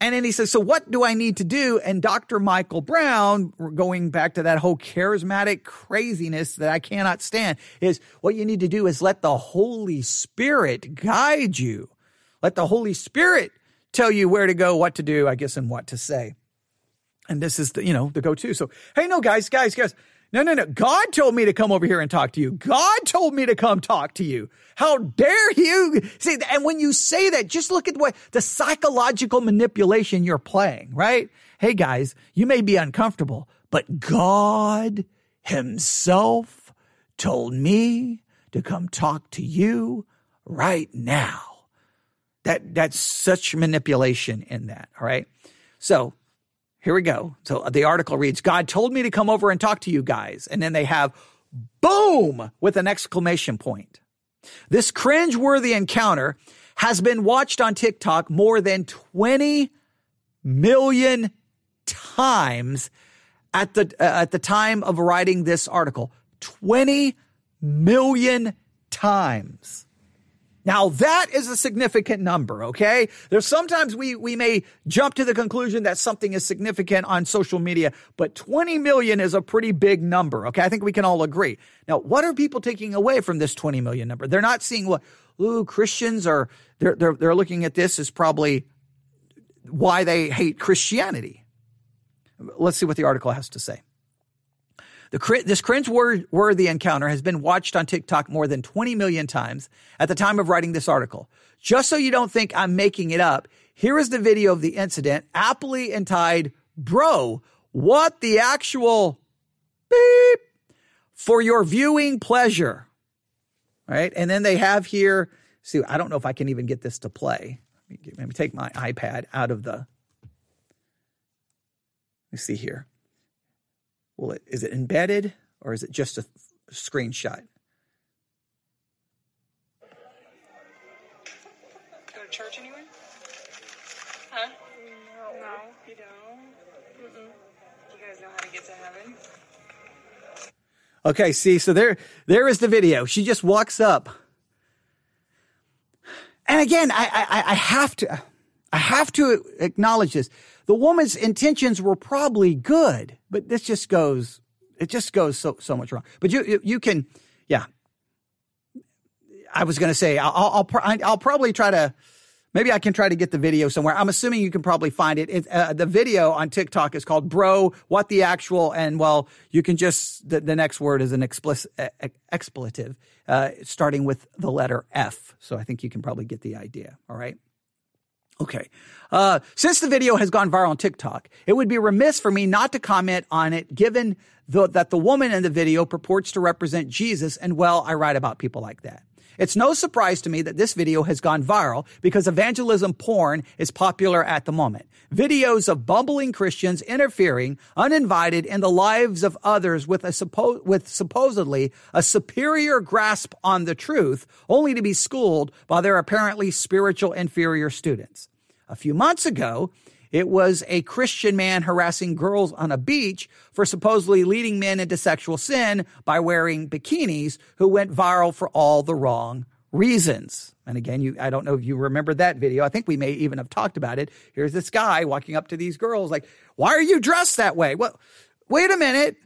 And then he says, So what do I need to do? And Dr. Michael Brown, going back to that whole charismatic craziness that I cannot stand, is what you need to do is let the Holy Spirit guide you. Let the Holy Spirit tell you where to go, what to do, I guess, and what to say. And this is the, you know, the go to. So, hey, no, guys, guys, guys, no, no, no. God told me to come over here and talk to you. God told me to come talk to you. How dare you? See, and when you say that, just look at the psychological manipulation you're playing, right? Hey guys, you may be uncomfortable, but God himself told me to come talk to you right now. That, that's such manipulation in that. All right. So here we go. So the article reads, God told me to come over and talk to you guys. And then they have boom with an exclamation point. This cringe-worthy encounter has been watched on TikTok more than 20 million times at the, uh, at the time of writing this article. 20 million times. Now that is a significant number, okay? There's sometimes we, we may jump to the conclusion that something is significant on social media, but 20 million is a pretty big number, okay? I think we can all agree. Now, what are people taking away from this 20 million number? They're not seeing what, ooh, Christians are, they're, they're, they're looking at this as probably why they hate Christianity. Let's see what the article has to say. The, this cringe-worthy encounter has been watched on TikTok more than 20 million times at the time of writing this article. Just so you don't think I'm making it up, here is the video of the incident, aptly entitled, Bro, what the actual beep for your viewing pleasure. Right? And then they have here, see, I don't know if I can even get this to play. Let me take my iPad out of the, let me see here. Will it is it embedded or is it just a screenshot? Go to church anywhere? Huh? No, no, you don't. Mm-mm. You guys know how to get to heaven. Okay, see, so there, there is the video. She just walks up, and again, I, I, I have to, I have to acknowledge this the woman's intentions were probably good, but this just goes, it just goes so, so much wrong. But you, you can, yeah. I was going to say, I'll, I'll, I'll, probably try to, maybe I can try to get the video somewhere. I'm assuming you can probably find it. it uh, the video on TikTok is called Bro, What the Actual, and well, you can just, the, the next word is an explicit, expletive, uh, starting with the letter F. So I think you can probably get the idea. All right. Okay. Uh, since the video has gone viral on TikTok, it would be remiss for me not to comment on it given the, that the woman in the video purports to represent Jesus and well, I write about people like that. It's no surprise to me that this video has gone viral because evangelism porn is popular at the moment. Videos of bumbling Christians interfering uninvited in the lives of others with a suppo- with supposedly a superior grasp on the truth, only to be schooled by their apparently spiritual inferior students. A few months ago, it was a Christian man harassing girls on a beach for supposedly leading men into sexual sin by wearing bikinis who went viral for all the wrong reasons. And again, you, I don't know if you remember that video. I think we may even have talked about it. Here's this guy walking up to these girls like, why are you dressed that way? Well, wait a minute.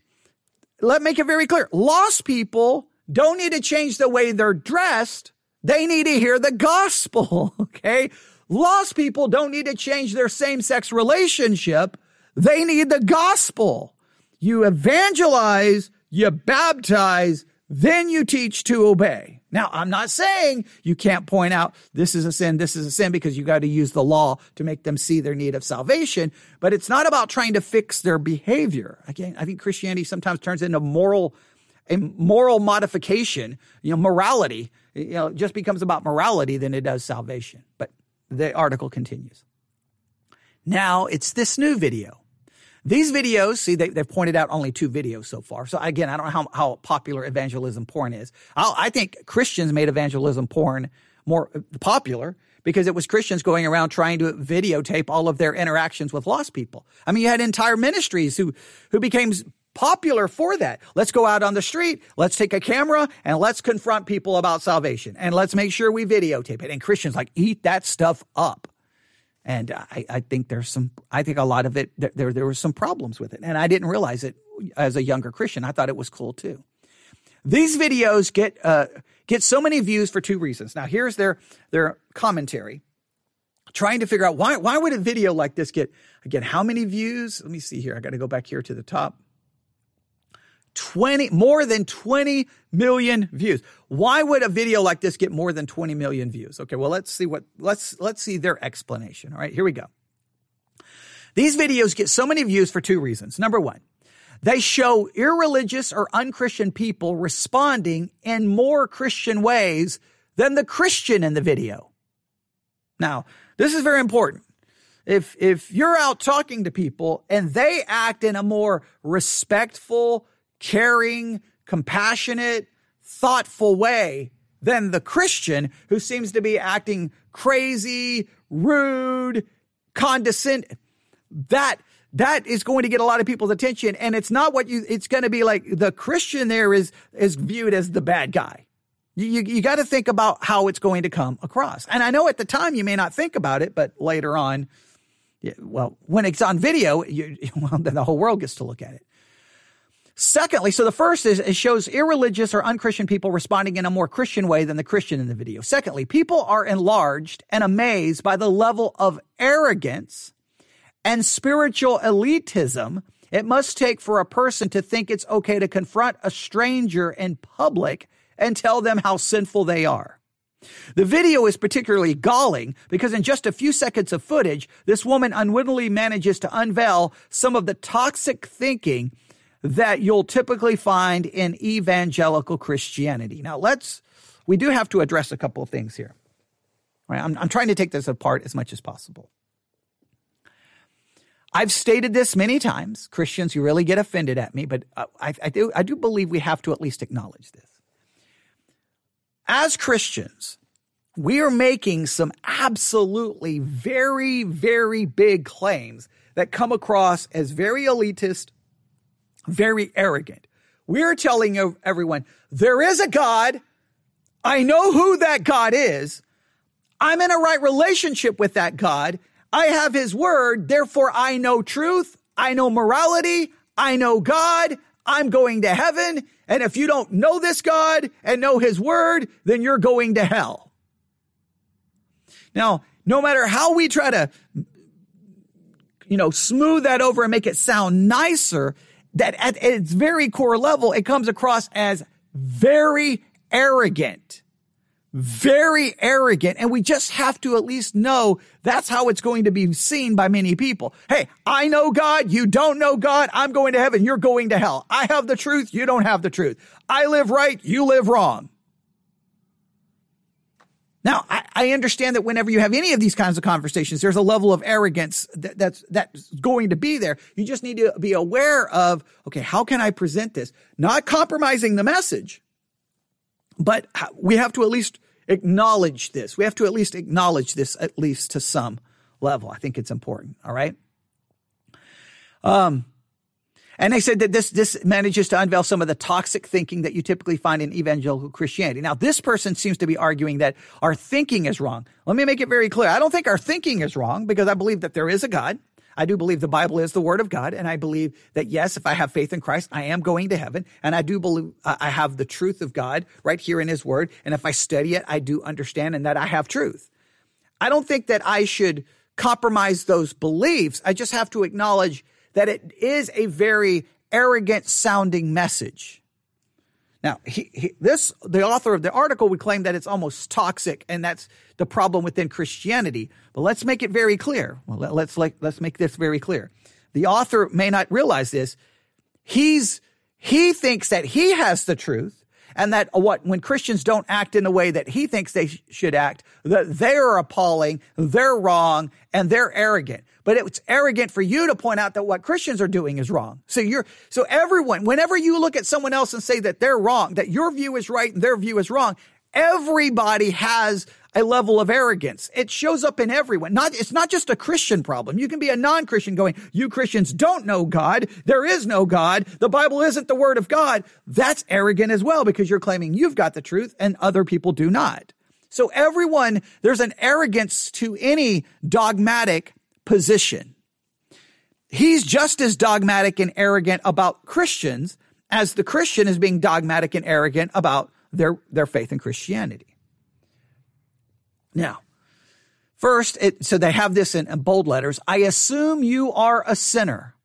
Let me make it very clear. Lost people don't need to change the way they're dressed. They need to hear the gospel. Okay. Lost people don't need to change their same sex relationship. They need the gospel. You evangelize, you baptize, then you teach to obey. Now, I'm not saying you can't point out this is a sin, this is a sin, because you got to use the law to make them see their need of salvation. But it's not about trying to fix their behavior. Again, I think Christianity sometimes turns into moral, a moral modification, you know, morality. You know, just becomes about morality than it does salvation. But the article continues. Now it's this new video. These videos, see, they, have pointed out only two videos so far. So again, I don't know how, how popular evangelism porn is. I'll, i think Christians made evangelism porn more popular because it was Christians going around trying to videotape all of their interactions with lost people. I mean, you had entire ministries who, who became popular for that. Let's go out on the street, let's take a camera, and let's confront people about salvation. And let's make sure we videotape it. And Christians like eat that stuff up. And I, I think there's some, I think a lot of it, there, there were some problems with it. And I didn't realize it as a younger Christian. I thought it was cool too. These videos get, uh, get so many views for two reasons. Now here's their, their commentary trying to figure out why, why would a video like this get, again, how many views? Let me see here. I got to go back here to the top. 20, more than 20 million views. Why would a video like this get more than 20 million views? Okay, well, let's see what, let's, let's see their explanation. All right, here we go. These videos get so many views for two reasons. Number one, they show irreligious or unchristian people responding in more Christian ways than the Christian in the video. Now, this is very important. If, if you're out talking to people and they act in a more respectful, caring, compassionate, thoughtful way than the Christian who seems to be acting crazy, rude, condescending. That that is going to get a lot of people's attention and it's not what you it's going to be like the Christian there is is viewed as the bad guy. You, you, you got to think about how it's going to come across. And I know at the time you may not think about it, but later on, well, when it's on video, you, well, then the whole world gets to look at it. Secondly, so the first is it shows irreligious or unchristian people responding in a more Christian way than the Christian in the video. Secondly, people are enlarged and amazed by the level of arrogance and spiritual elitism it must take for a person to think it's okay to confront a stranger in public and tell them how sinful they are. The video is particularly galling because in just a few seconds of footage, this woman unwittingly manages to unveil some of the toxic thinking that you'll typically find in evangelical Christianity. Now, let's, we do have to address a couple of things here. Right, I'm, I'm trying to take this apart as much as possible. I've stated this many times. Christians, you really get offended at me, but uh, I, I, do, I do believe we have to at least acknowledge this. As Christians, we are making some absolutely very, very big claims that come across as very elitist, very arrogant. We're telling everyone there is a God. I know who that God is. I'm in a right relationship with that God. I have his word. Therefore, I know truth. I know morality. I know God. I'm going to heaven. And if you don't know this God and know his word, then you're going to hell. Now, no matter how we try to, you know, smooth that over and make it sound nicer, that at its very core level, it comes across as very arrogant. Very arrogant. And we just have to at least know that's how it's going to be seen by many people. Hey, I know God. You don't know God. I'm going to heaven. You're going to hell. I have the truth. You don't have the truth. I live right. You live wrong. Now, I, I, understand that whenever you have any of these kinds of conversations, there's a level of arrogance that, that's, that's going to be there. You just need to be aware of, okay, how can I present this? Not compromising the message, but we have to at least acknowledge this. We have to at least acknowledge this, at least to some level. I think it's important. All right. Um, and they said that this, this manages to unveil some of the toxic thinking that you typically find in evangelical Christianity. Now, this person seems to be arguing that our thinking is wrong. Let me make it very clear. I don't think our thinking is wrong because I believe that there is a God. I do believe the Bible is the word of God. And I believe that yes, if I have faith in Christ, I am going to heaven. And I do believe I have the truth of God right here in his word. And if I study it, I do understand and that I have truth. I don't think that I should compromise those beliefs. I just have to acknowledge that it is a very arrogant sounding message. Now, he, he, this, the author of the article would claim that it's almost toxic, and that's the problem within Christianity. But let's make it very clear. Well, let, let's like, let's make this very clear. The author may not realize this. He's, he thinks that he has the truth, and that what when Christians don't act in the way that he thinks they sh- should act, that they're appalling, they're wrong, and they're arrogant. But it's arrogant for you to point out that what Christians are doing is wrong. So you're so everyone, whenever you look at someone else and say that they're wrong, that your view is right and their view is wrong, everybody has a level of arrogance. It shows up in everyone. Not, it's not just a Christian problem. You can be a non-Christian going, you Christians don't know God. There is no God. The Bible isn't the word of God. That's arrogant as well because you're claiming you've got the truth and other people do not. So everyone, there's an arrogance to any dogmatic position. He's just as dogmatic and arrogant about Christians as the Christian is being dogmatic and arrogant about their, their faith in Christianity. Now, first, it, so they have this in, in bold letters. I assume you are a sinner.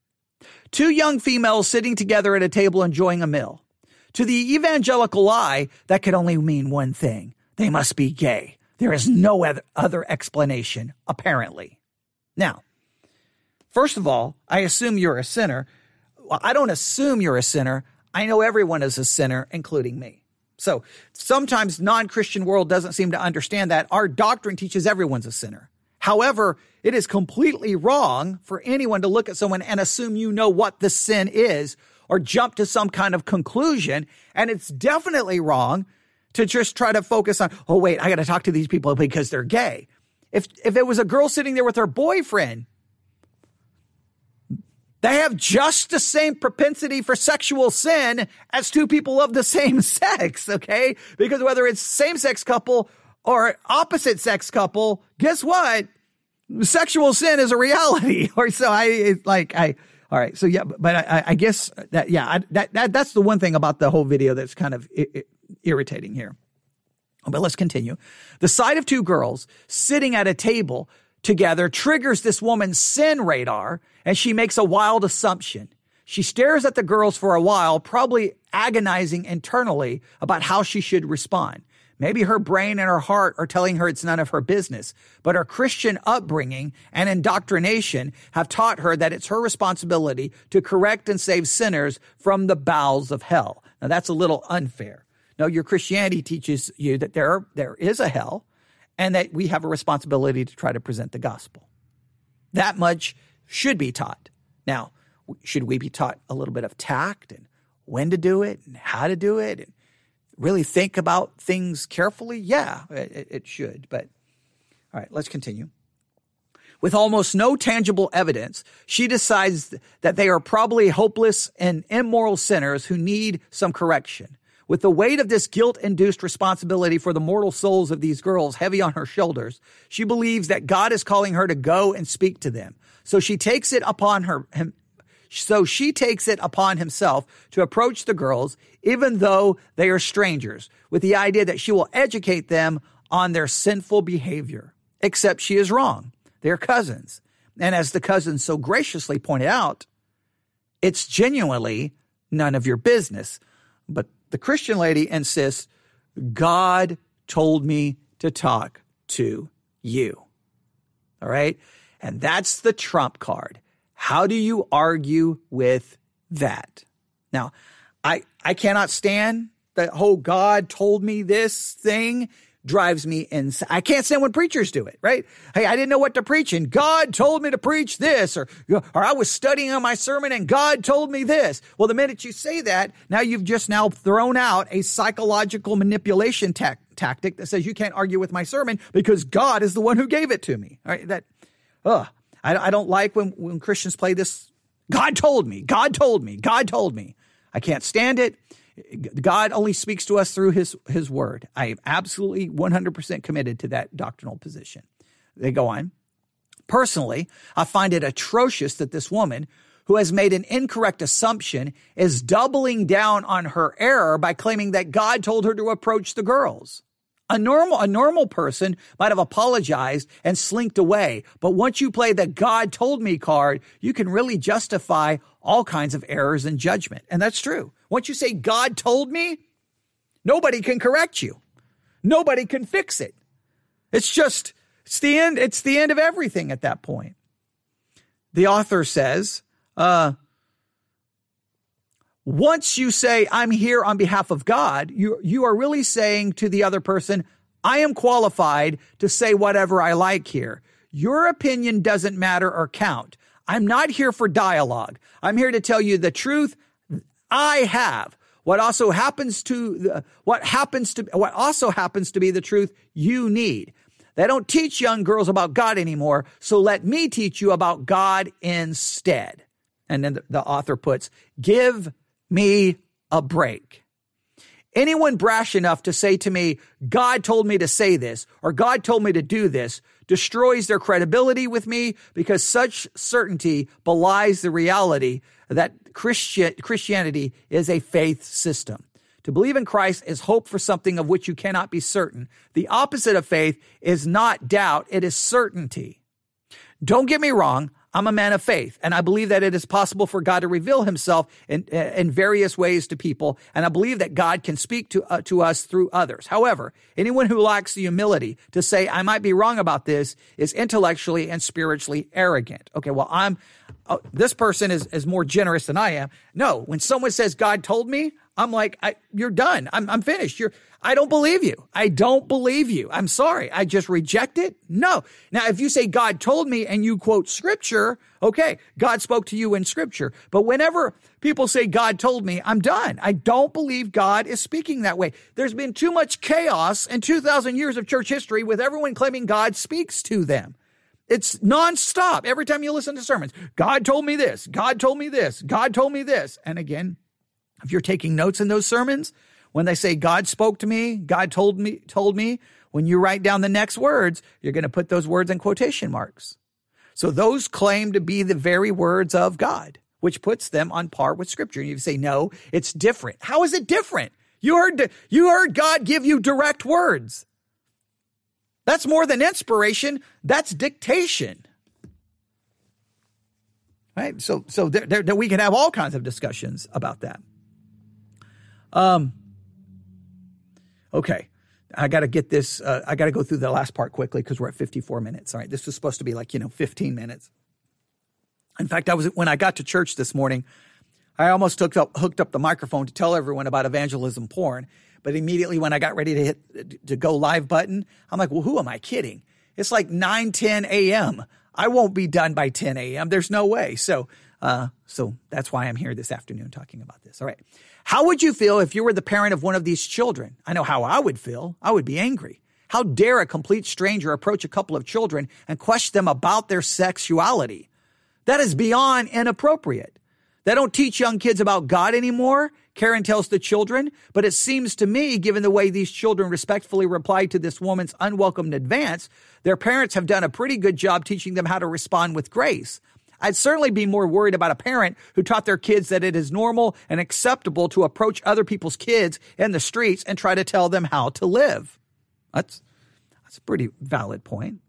Two young females sitting together at a table enjoying a meal. To the evangelical eye, that could only mean one thing. They must be gay. There is no other explanation, apparently. Now, first of all, I assume you're a sinner. Well, I don't assume you're a sinner. I know everyone is a sinner, including me. So sometimes non-Christian world doesn't seem to understand that our doctrine teaches everyone's a sinner. However, it is completely wrong for anyone to look at someone and assume you know what the sin is or jump to some kind of conclusion. And it's definitely wrong to just try to focus on, oh, wait, I got to talk to these people because they're gay. If, if it was a girl sitting there with her boyfriend, They have just the same propensity for sexual sin as two people of the same sex, okay? Because whether it's same sex couple or opposite sex couple, guess what? Sexual sin is a reality. Or so I, like, I, all right. So yeah, but I, I guess that, yeah, I, that, that, that's the one thing about the whole video that's kind of irritating here. But let's continue. The sight of two girls sitting at a table together triggers this woman's sin radar and she makes a wild assumption. She stares at the girls for a while, probably agonizing internally about how she should respond. Maybe her brain and her heart are telling her it's none of her business, but her Christian upbringing and indoctrination have taught her that it's her responsibility to correct and save sinners from the bowels of hell. Now that's a little unfair. No, your Christianity teaches you that there, there is a hell and that we have a responsibility to try to present the gospel. That much should be taught. Now, should we be taught a little bit of tact and when to do it and how to do it and really think about things carefully? Yeah, it, it should. But all right, let's continue. With almost no tangible evidence, she decides that they are probably hopeless and immoral sinners who need some correction. With the weight of this guilt induced responsibility for the mortal souls of these girls heavy on her shoulders, she believes that God is calling her to go and speak to them. So she takes it upon her, him, so she takes it upon himself to approach the girls, even though they are strangers, with the idea that she will educate them on their sinful behavior. Except she is wrong. They're cousins. And as the cousins so graciously pointed out, it's genuinely none of your business. But the Christian lady insists, God told me to talk to you. All right. And that's the trump card. How do you argue with that? Now, I, I cannot stand that whole God told me this thing drives me insane. I can't stand when preachers do it, right? Hey, I didn't know what to preach and God told me to preach this or, or I was studying on my sermon and God told me this. Well, the minute you say that, now you've just now thrown out a psychological manipulation ta- tactic that says you can't argue with my sermon because God is the one who gave it to me. All right. That, ugh. I, I don't like when, when Christians play this. God told me, God told me, God told me. I can't stand it. God only speaks to us through his, his word. I am absolutely 100% committed to that doctrinal position. They go on. Personally, I find it atrocious that this woman who has made an incorrect assumption is doubling down on her error by claiming that God told her to approach the girls. A normal, a normal person might have apologized and slinked away. But once you play the God told me card, you can really justify all kinds of errors and judgment. And that's true. Once you say God told me, nobody can correct you. Nobody can fix it. It's just, it's the end, it's the end of everything at that point. The author says, uh, once you say, I'm here on behalf of God, you, you are really saying to the other person, I am qualified to say whatever I like here. Your opinion doesn't matter or count. I'm not here for dialogue. I'm here to tell you the truth I have. What also happens to what happens to what also happens to be the truth you need. They don't teach young girls about God anymore, so let me teach you about God instead. And then the author puts, give me a break. Anyone brash enough to say to me, God told me to say this or God told me to do this destroys their credibility with me because such certainty belies the reality that Christian, Christianity is a faith system. To believe in Christ is hope for something of which you cannot be certain. The opposite of faith is not doubt, it is certainty. Don't get me wrong. I'm a man of faith, and I believe that it is possible for God to reveal himself in, in various ways to people, and I believe that God can speak to, uh, to us through others. However, anyone who lacks the humility to say, I might be wrong about this is intellectually and spiritually arrogant. Okay, well, I'm, uh, this person is, is more generous than I am. No, when someone says, God told me, I'm like, I, you're done. I'm, I'm finished. You're, I don't believe you. I don't believe you. I'm sorry. I just reject it. No. Now, if you say God told me and you quote scripture, okay, God spoke to you in scripture. But whenever people say God told me, I'm done. I don't believe God is speaking that way. There's been too much chaos in 2000 years of church history with everyone claiming God speaks to them. It's nonstop. Every time you listen to sermons, God told me this, God told me this, God told me this. And again, if you're taking notes in those sermons, when they say God spoke to me, God told me, told me, when you write down the next words, you're going to put those words in quotation marks. So those claim to be the very words of God, which puts them on par with scripture. And you say, no, it's different. How is it different? You heard, you heard God give you direct words. That's more than inspiration. That's dictation. Right. So, so there, there, we can have all kinds of discussions about that. Um, okay. I got to get this. Uh, I got to go through the last part quickly because we're at 54 minutes. All right. This was supposed to be like, you know, 15 minutes. In fact, I was, when I got to church this morning, I almost hooked up, hooked up the microphone to tell everyone about evangelism porn. But immediately when I got ready to hit to go live button, I'm like, well, who am I kidding? It's like 9, 10 a.m. I won't be done by 10 a.m. There's no way. So, uh, so that's why I'm here this afternoon talking about this. All right. How would you feel if you were the parent of one of these children? I know how I would feel. I would be angry. How dare a complete stranger approach a couple of children and question them about their sexuality? That is beyond inappropriate. They don't teach young kids about God anymore. Karen tells the children, but it seems to me, given the way these children respectfully replied to this woman's unwelcome advance, their parents have done a pretty good job teaching them how to respond with grace. I'd certainly be more worried about a parent who taught their kids that it is normal and acceptable to approach other people's kids in the streets and try to tell them how to live. That's, that's a pretty valid point.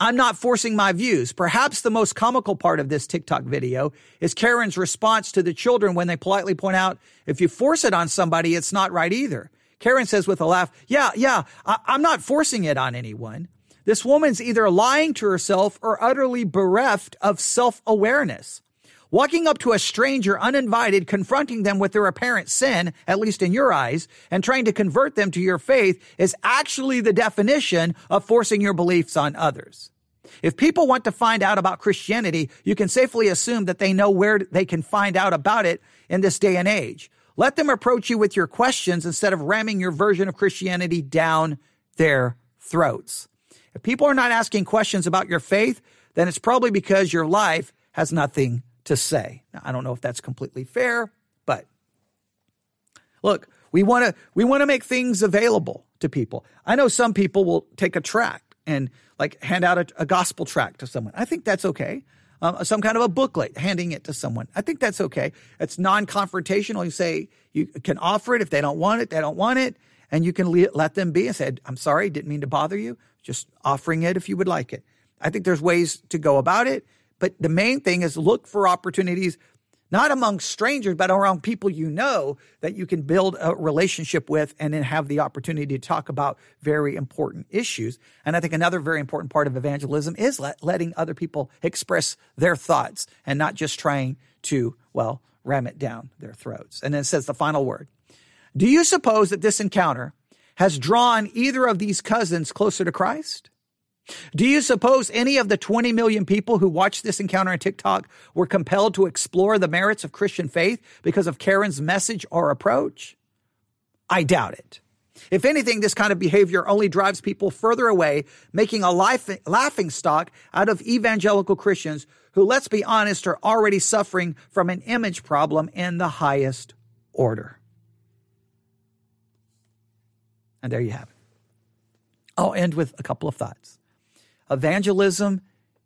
I'm not forcing my views. Perhaps the most comical part of this TikTok video is Karen's response to the children when they politely point out, if you force it on somebody, it's not right either. Karen says with a laugh, yeah, yeah, I- I'm not forcing it on anyone. This woman's either lying to herself or utterly bereft of self awareness. Walking up to a stranger uninvited, confronting them with their apparent sin, at least in your eyes, and trying to convert them to your faith is actually the definition of forcing your beliefs on others. If people want to find out about Christianity, you can safely assume that they know where they can find out about it in this day and age. Let them approach you with your questions instead of ramming your version of Christianity down their throats. If people are not asking questions about your faith, then it's probably because your life has nothing to say. Now, I don't know if that's completely fair, but look, we want to we want to make things available to people. I know some people will take a tract and like hand out a, a gospel tract to someone. I think that's okay. Um, some kind of a booklet, handing it to someone. I think that's okay. It's non-confrontational. You say you can offer it if they don't want it, they don't want it, and you can le- let them be and say, "I'm sorry, didn't mean to bother you. Just offering it if you would like it." I think there's ways to go about it, but the main thing is look for opportunities not among strangers, but around people you know that you can build a relationship with and then have the opportunity to talk about very important issues. And I think another very important part of evangelism is let, letting other people express their thoughts and not just trying to, well, ram it down their throats. And then it says the final word. Do you suppose that this encounter has drawn either of these cousins closer to Christ? Do you suppose any of the 20 million people who watched this encounter on TikTok were compelled to explore the merits of Christian faith because of Karen's message or approach? I doubt it. If anything, this kind of behavior only drives people further away, making a life, laughing stock out of evangelical Christians who, let's be honest, are already suffering from an image problem in the highest order. And there you have it. I'll end with a couple of thoughts. Evangelism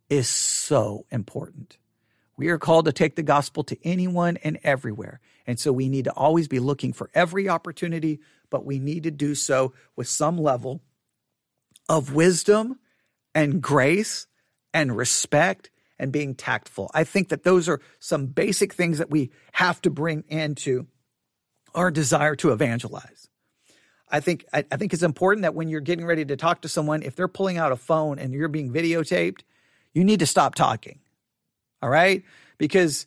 is so important. We are called to take the gospel to anyone and everywhere. And so we need to always be looking for every opportunity, but we need to do so with some level of wisdom and grace and respect and being tactful. I think that those are some basic things that we have to bring into our desire to evangelize. I think I, I, think it's important that when you're getting ready to talk to someone, if they're pulling out a phone and you're being videotaped, you need to stop talking. All right? Because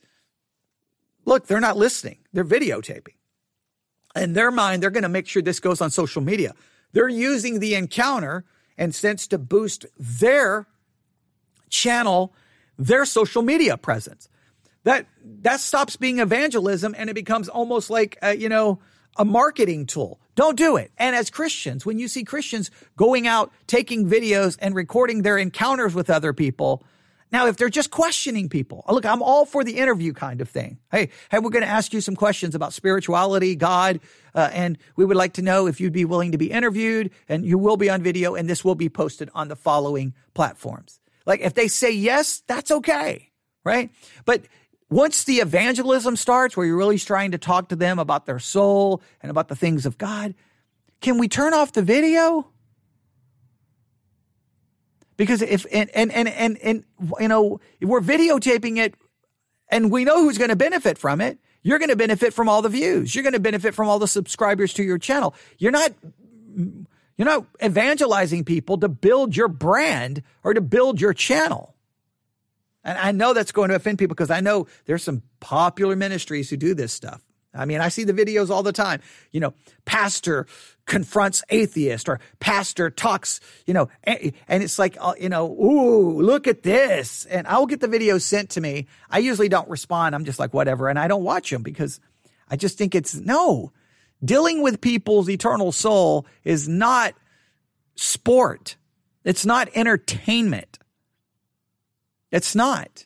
look, they're not listening. They're videotaping. In their mind, they're going to make sure this goes on social media. They're using the encounter and sense to boost their channel, their social media presence. That that stops being evangelism and it becomes almost like uh, you know a marketing tool. Don't do it. And as Christians, when you see Christians going out, taking videos and recording their encounters with other people, now, if they're just questioning people, look, I'm all for the interview kind of thing. Hey, hey, we're going to ask you some questions about spirituality, God, uh, and we would like to know if you'd be willing to be interviewed, and you will be on video, and this will be posted on the following platforms. Like, if they say yes, that's okay, right? But once the evangelism starts, where you're really trying to talk to them about their soul and about the things of God, can we turn off the video? Because if and and and and, and you know we're videotaping it, and we know who's going to benefit from it. You're going to benefit from all the views. You're going to benefit from all the subscribers to your channel. You're not you're not evangelizing people to build your brand or to build your channel. And I know that's going to offend people because I know there's some popular ministries who do this stuff. I mean, I see the videos all the time. You know, pastor confronts atheist or pastor talks, you know, and it's like, uh, you know, ooh, look at this. And I'll get the videos sent to me. I usually don't respond. I'm just like, whatever. And I don't watch them because I just think it's no. Dealing with people's eternal soul is not sport. It's not entertainment. It's not.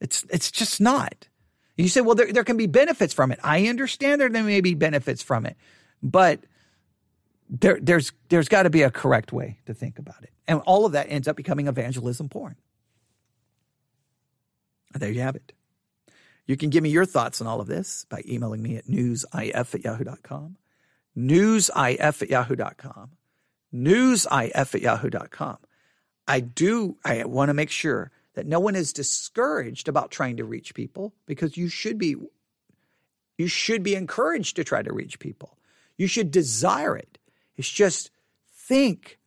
It's, it's just not. You say, well, there, there can be benefits from it. I understand there, there may be benefits from it, but there, there's, there's got to be a correct way to think about it. And all of that ends up becoming evangelism porn. There you have it. You can give me your thoughts on all of this by emailing me at newsif at yahoo.com, newsif at yahoo.com, newsif at yahoo.com. I do, I want to make sure that no one is discouraged about trying to reach people because you should be you should be encouraged to try to reach people. You should desire it. It's just think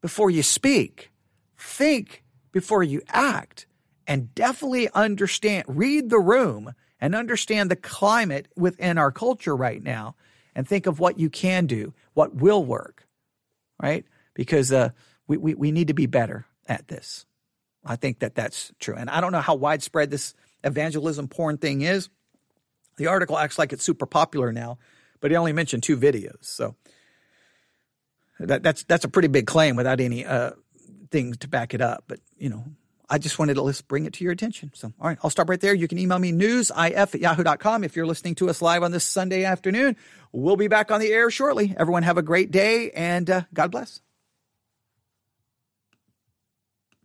before you speak. Think before you act and definitely understand read the room and understand the climate within our culture right now and think of what you can do, what will work. Right? Because uh, we, we, we need to be better at this. I think that that's true. And I don't know how widespread this evangelism porn thing is. The article acts like it's super popular now, but he only mentioned two videos. So that, that's that's a pretty big claim without any uh, things to back it up. But you know, I just wanted to just bring it to your attention. So, all right, I'll stop right there. You can email me newsif at yahoo.com if you're listening to us live on this Sunday afternoon. We'll be back on the air shortly. Everyone have a great day and uh, God bless.